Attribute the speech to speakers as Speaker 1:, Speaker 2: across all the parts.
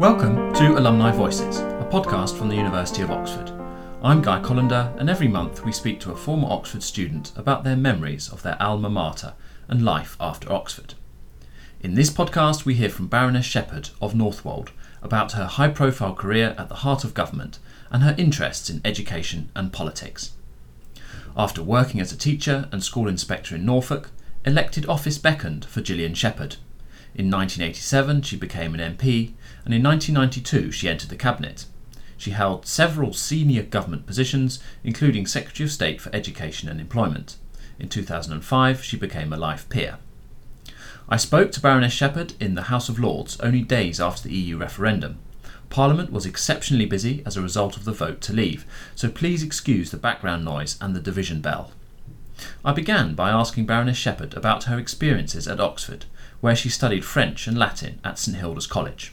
Speaker 1: Welcome to Alumni Voices, a podcast from the University of Oxford. I'm Guy Collender, and every month we speak to a former Oxford student about their memories of their alma mater and life after Oxford. In this podcast, we hear from Baroness Shephard of Northwold about her high profile career at the heart of government and her interests in education and politics. After working as a teacher and school inspector in Norfolk, elected office beckoned for Gillian Shephard. In 1987, she became an MP, and in 1992, she entered the Cabinet. She held several senior government positions, including Secretary of State for Education and Employment. In 2005, she became a life peer. I spoke to Baroness Shephard in the House of Lords only days after the EU referendum. Parliament was exceptionally busy as a result of the vote to leave, so please excuse the background noise and the division bell. I began by asking Baroness Shephard about her experiences at Oxford, where she studied French and Latin at St Hilda's College.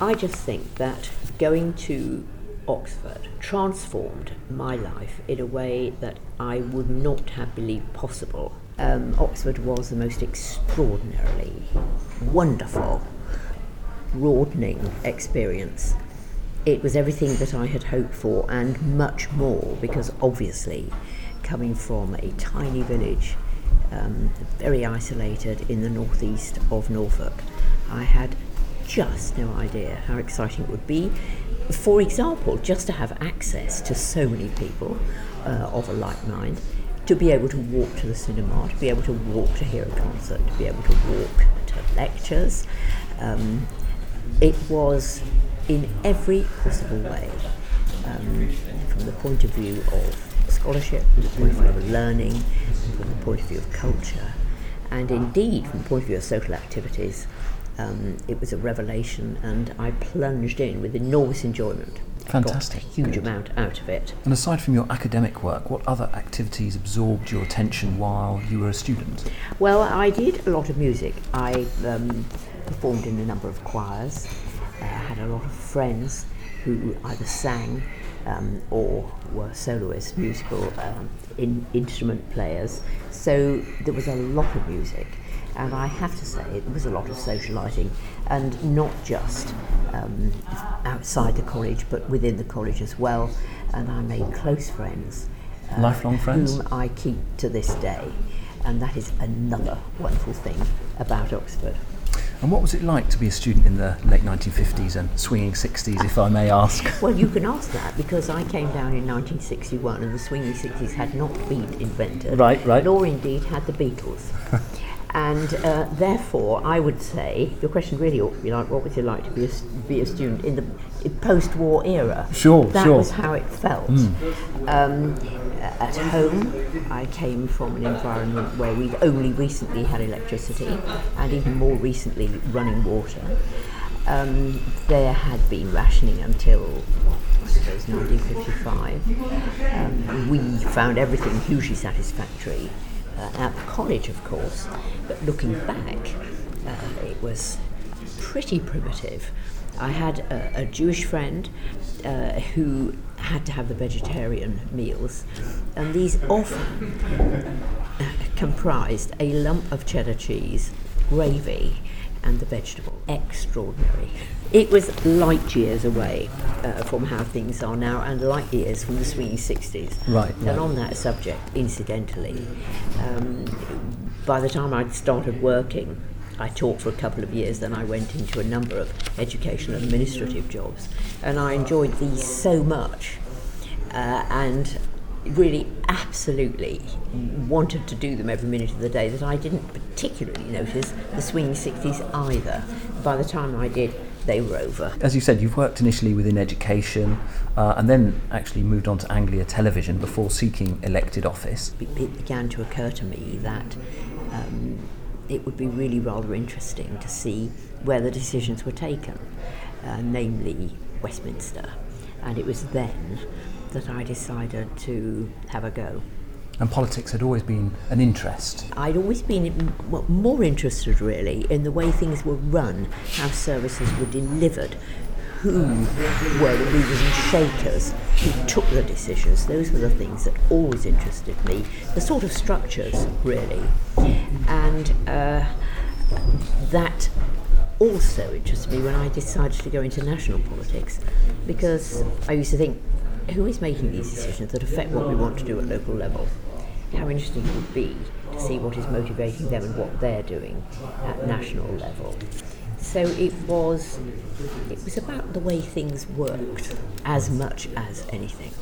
Speaker 2: I just think that going to Oxford transformed my life in a way that I would not have believed possible. Um, Oxford was the most extraordinarily wonderful, broadening experience. It was everything that I had hoped for and much more because obviously coming from a tiny village um, very isolated in the northeast of Norfolk. I had just no idea how exciting it would be. For example, just to have access to so many people uh, of a like mind, to be able to walk to the cinema, to be able to walk to hear a concert, to be able to walk to lectures. Um, it was in every possible way, um, from the point of view of scholarship, from the point of view of learning, from the point of view of culture, and indeed from the point of view of social activities. Um, it was a revelation, and I plunged in with enormous enjoyment.
Speaker 1: Fantastic.
Speaker 2: Got a huge Good. amount out of it.
Speaker 1: And aside from your academic work, what other activities absorbed your attention while you were a student?
Speaker 2: Well, I did a lot of music. I um, performed in a number of choirs. I uh, had a lot of friends who either sang um, or were soloists, musical um, in, instrument players. So there was a lot of music, and I have to say it was a lot of socialising, and not just um, outside the college, but within the college as well. And I made close friends,
Speaker 1: uh, lifelong friends,
Speaker 2: whom I keep to this day, and that is another wonderful thing about Oxford.
Speaker 1: And what was it like to be a student in the late 1950s and swinging 60s, if I may ask?
Speaker 2: well, you can ask that because I came down in 1961 and the swinging 60s had not been invented.
Speaker 1: Right, right.
Speaker 2: Nor indeed had the Beatles. and uh, therefore, I would say your question really ought to be like, what would you like to be a, be a student in the post-war era?
Speaker 1: Sure,
Speaker 2: that
Speaker 1: sure.
Speaker 2: was how it felt. Mm. Um, at home, I came from an environment where we'd only recently had electricity and even more recently running water. Um, there had been rationing until I suppose 1955. Um, we found everything hugely satisfactory uh, at the college, of course, but looking back, uh, it was pretty primitive. I had a, a Jewish friend uh, who had to have the vegetarian meals, and these often comprised a lump of cheddar cheese, gravy, and the vegetable. Extraordinary. It was light years away uh, from how things are now, and light years from the swinging 60s.
Speaker 1: Right.
Speaker 2: And right. on that subject, incidentally, um, by the time I'd started working, I taught for a couple of years, then I went into a number of educational administrative jobs, and I enjoyed these so much, uh, and really absolutely wanted to do them every minute of the day that I didn't particularly notice the swinging 60s either. By the time I did, they were over.
Speaker 1: As you said, you've worked initially within education uh, and then actually moved on to Anglia Television before seeking elected office.
Speaker 2: It began to occur to me that um, it would be really rather interesting to see where the decisions were taken, uh, namely Westminster. And it was then that I decided to have a go.
Speaker 1: And politics had always been an interest?
Speaker 2: I'd always been more interested, really, in the way things were run, how services were delivered, who were the movers and shakers who took the decisions. Those were the things that always interested me, the sort of structures, really. And uh, that also interested me when I decided to go into national politics because I used to think, who is making these decisions that affect what we want to do at local level? How interesting it would be to see what is motivating them and what they're doing at national level. So it was it was about the way things worked as much as anything.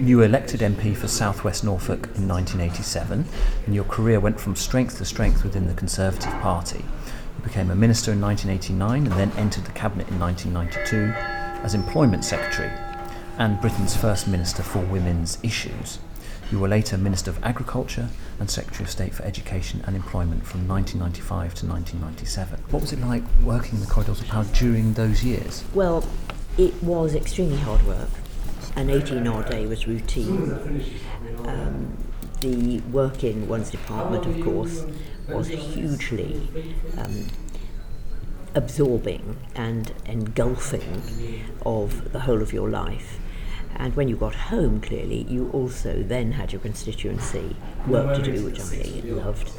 Speaker 1: You were elected MP for South West Norfolk in 1987, and your career went from strength to strength within the Conservative Party. You became a minister in 1989 and then entered the cabinet in 1992 as Employment Secretary and Britain's first Minister for Women's Issues. You were later Minister of Agriculture and Secretary of State for Education and Employment from 1995 to 1997. What was it like working in the corridors of power during those years?
Speaker 2: Well, it was extremely hard work. An 18 hour day was routine. Um, the work in one's department, of course, was hugely um, absorbing and engulfing of the whole of your life. And when you got home, clearly, you also then had your constituency work to do, which I loved,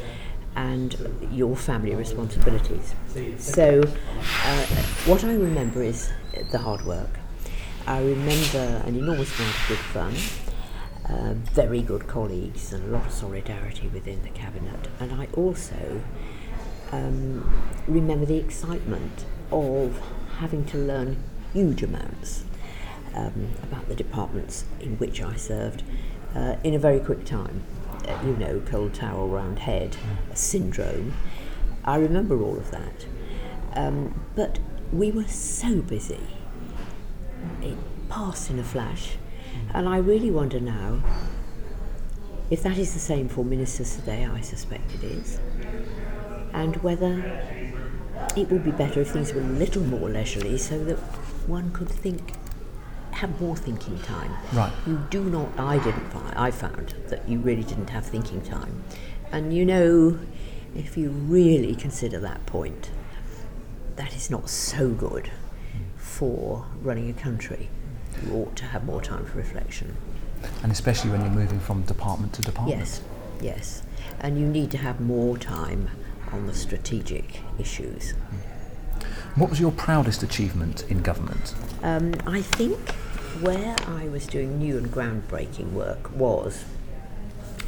Speaker 2: and your family responsibilities. So, uh, what I remember is the hard work. I remember an enormous amount of good fun, uh, very good colleagues, and a lot of solidarity within the cabinet. And I also um, remember the excitement of having to learn huge amounts um, about the departments in which I served uh, in a very quick time. Uh, you know, cold towel round head syndrome. I remember all of that. Um, but we were so busy. It passed in a flash. And I really wonder now if that is the same for ministers today, I suspect it is, and whether it would be better if things were a little more leisurely so that one could think have more thinking time.
Speaker 1: Right.
Speaker 2: You do not. I didn't find. I found that you really didn't have thinking time, and you know, if you really consider that point, that is not so good for running a country. You ought to have more time for reflection.
Speaker 1: And especially when you're moving from department to department.
Speaker 2: Yes, yes, and you need to have more time on the strategic issues.
Speaker 1: What was your proudest achievement in government?
Speaker 2: Um, I think where I was doing new and groundbreaking work was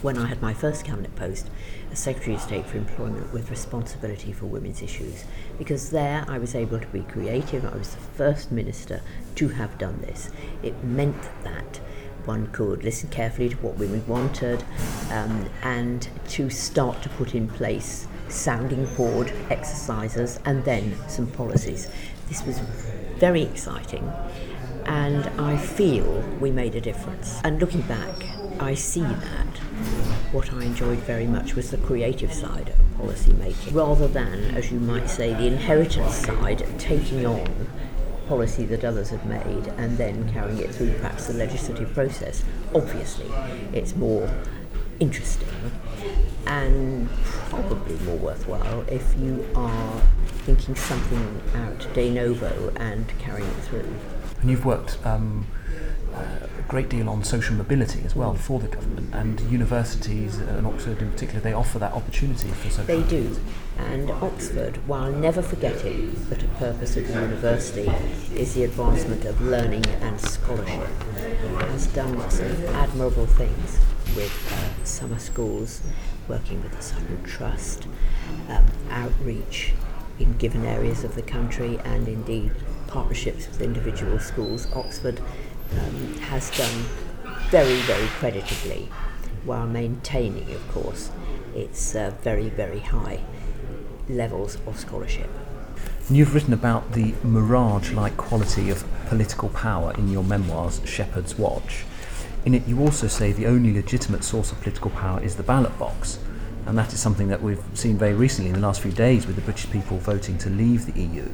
Speaker 2: when I had my first cabinet post as Secretary of State for Employment with responsibility for women's issues, because there I was able to be creative. I was the first minister to have done this. It meant that one could listen carefully to what women wanted um, and to start to put in place sounding board exercises and then some policies. This was very exciting and I feel we made a difference. And looking back, I see that what I enjoyed very much was the creative side of policy making, rather than, as you might say, the inheritance side, taking on policy that others have made and then carrying it through perhaps the legislative process. Obviously, it's more interesting and probably more worthwhile if you are thinking something out de novo and carrying it through.
Speaker 1: And you've worked um, a great deal on social mobility as well for the government, and universities and Oxford in particular, they offer that opportunity for social
Speaker 2: They
Speaker 1: mobility.
Speaker 2: do. And Oxford, while never forgetting that a purpose of the university is the advancement of learning and scholarship, has done some admirable things with uh, summer schools, working with the Sutton Trust, um, outreach in given areas of the country, and indeed partnerships with individual schools. Oxford um, has done very, very creditably while maintaining, of course, its uh, very, very high levels of scholarship.
Speaker 1: You've written about the mirage like quality of political power in your memoirs, Shephard's Watch. In it, you also say the only legitimate source of political power is the ballot box. And that is something that we've seen very recently in the last few days with the British people voting to leave the EU.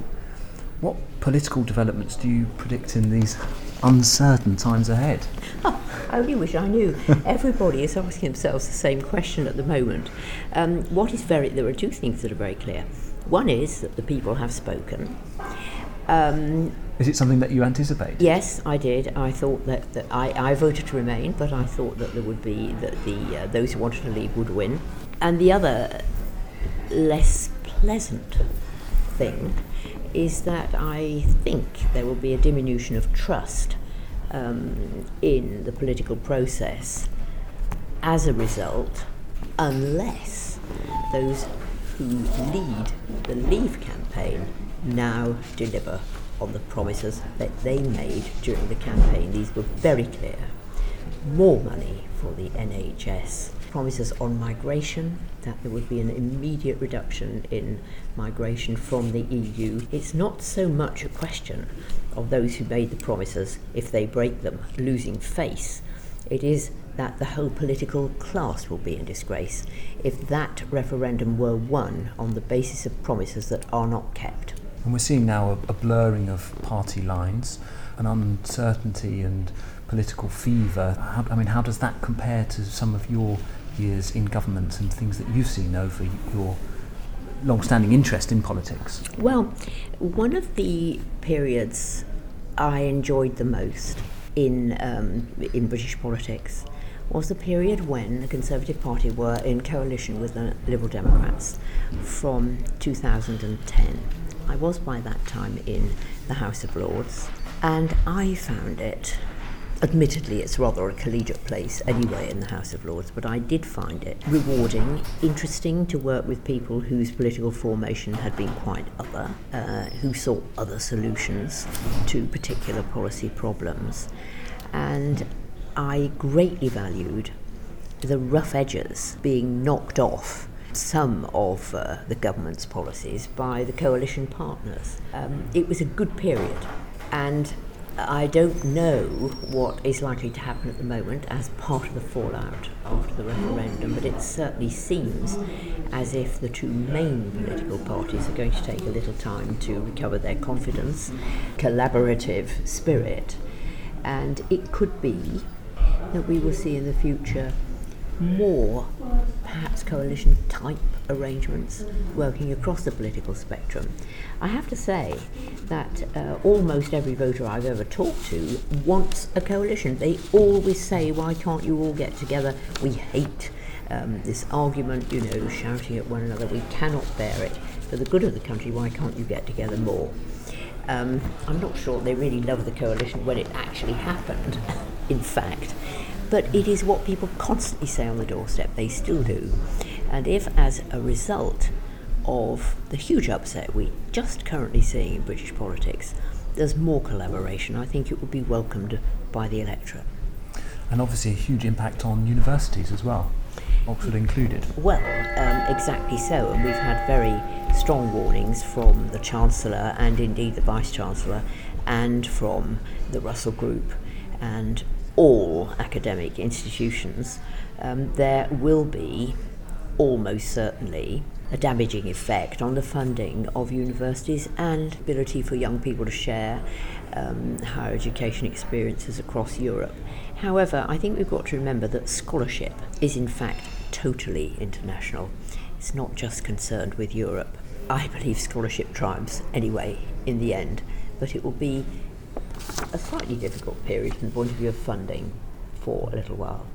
Speaker 1: What political developments do you predict in these uncertain times ahead?
Speaker 2: I only wish I knew. Everybody is asking themselves the same question at the moment. Um, what is very? There are two things that are very clear. One is that the people have spoken. Um,
Speaker 1: Is it something that you anticipate?
Speaker 2: yes, I did. I thought that, that I, I voted to remain, but I thought that there would be that the uh, those who wanted to leave would win. And the other less pleasant thing is that I think there will be a diminution of trust um, in the political process as a result, unless those who lead the Leave campaign now deliver on the promises that they made during the campaign. These were very clear. More money for the NHS, promises on migration, that there would be an immediate reduction in migration from the EU. It's not so much a question of those who made the promises, if they break them, losing face. It is that the whole political class will be in disgrace if that referendum were won on the basis of promises that are not kept.
Speaker 3: And we're seeing now a, a blurring of party lines, an uncertainty and political fever. How, I mean, how does that compare to some of your years in government and things that you've seen over your long-standing interest in politics?
Speaker 2: Well, one of the periods I enjoyed the most in um, in British politics was the period when the Conservative Party were in coalition with the Liberal Democrats from 2010. I was by that time in the House of Lords, and I found it Admittedly, it's rather a collegiate place anyway in the House of Lords, but I did find it rewarding, interesting to work with people whose political formation had been quite other, uh, who sought other solutions to particular policy problems. And I greatly valued the rough edges being knocked off some of uh, the government's policies by the coalition partners. Um, it was a good period, and I don't know what is likely to happen at the moment as part of the fallout after the referendum, but it certainly seems as if the two main political parties are going to take a little time to recover their confidence, collaborative spirit, and it could be that we will see in the future more perhaps coalition type arrangements working across the political spectrum. I have to say that uh, almost every voter I've ever talked to wants a coalition. They always say, Why can't you all get together? We hate um, this argument, you know, shouting at one another. We cannot bear it. For the good of the country, why can't you get together more? Um, I'm not sure they really love the coalition when it actually happened, in fact but it is what people constantly say on the doorstep. They still do. And if, as a result of the huge upset we just currently seeing in British politics, there's more collaboration, I think it would be welcomed by the electorate.
Speaker 3: And obviously, a huge impact on universities as well, Oxford included.
Speaker 2: Well, um, exactly so. And we've had very strong warnings from the Chancellor and indeed the Vice Chancellor and from the Russell Group and all academic institutions, um, there will be almost certainly a damaging effect on the funding of universities and ability for young people to share um, higher education experiences across Europe. However, I think we've got to remember that scholarship is in fact totally international. It's not just concerned with Europe. I believe scholarship triumphs anyway in the end, but it will be a slightly difficult period from the point of view of funding for a little while.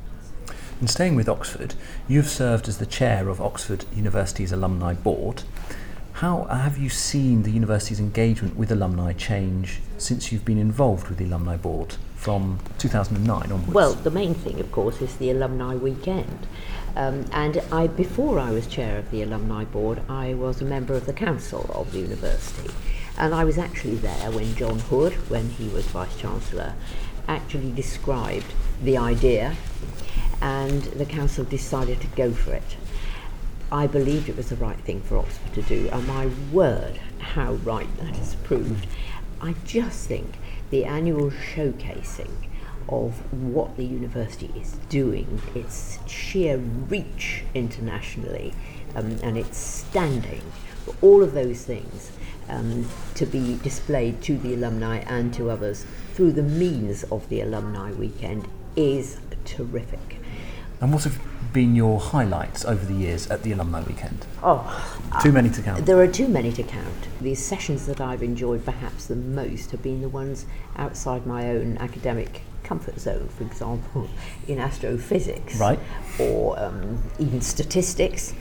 Speaker 3: And staying with Oxford, you've served as the chair of Oxford University's Alumni Board. How have you seen the university's engagement with alumni change since you've been involved with the Alumni Board from 2009 onwards?
Speaker 2: Well, the main thing, of course, is the Alumni Weekend. Um, and I, before I was chair of the Alumni Board, I was a member of the council of the university. And I was actually there when John Hood, when he was Vice Chancellor, actually described the idea, and the council decided to go for it. I believed it was the right thing for Oxford to do, and my word, how right that has proved. I just think the annual showcasing of what the university is doing, its sheer reach internationally, um, and its standing, all of those things um, to be displayed to the alumni and to others through the means of the alumni weekend is terrific.
Speaker 3: And what have been your highlights over the years at the alumni weekend?
Speaker 2: Oh,
Speaker 3: too many to count.
Speaker 2: There are too many to count. The sessions that I've enjoyed perhaps the most have been the ones outside my own academic comfort zone, for example, in astrophysics,
Speaker 3: right.
Speaker 2: or um, even statistics.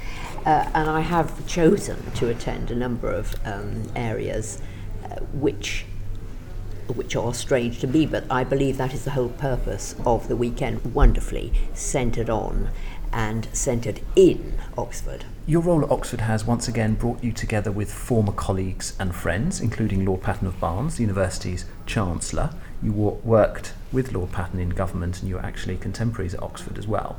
Speaker 2: Uh, and I have chosen to attend a number of um, areas uh, which which are strange to me, but I believe that is the whole purpose of the weekend, wonderfully centred on and centred in Oxford.
Speaker 1: Your role at Oxford has once again brought you together with former colleagues and friends, including Lord Patten of Barnes, the university's Chancellor. You worked with Lord Patten in government and you were actually contemporaries at Oxford as well.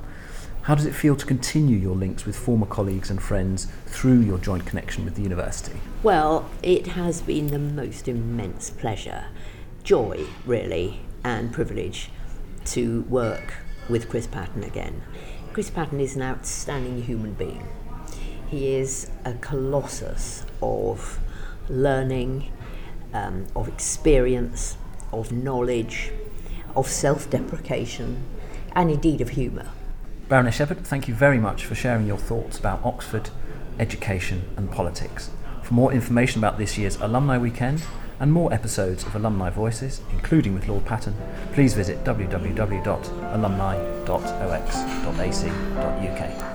Speaker 1: How does it feel to continue your links with former colleagues and friends through your joint connection with the university?
Speaker 2: Well, it has been the most immense pleasure, joy, really, and privilege to work with Chris Patten again. Chris Patten is an outstanding human being. He is a colossus of learning, um, of experience, of knowledge, of self deprecation, and indeed of humour.
Speaker 1: Baroness Shephard, thank you very much for sharing your thoughts about Oxford, education, and politics. For more information about this year's Alumni Weekend and more episodes of Alumni Voices, including with Lord Patten, please visit www.alumni.ox.ac.uk.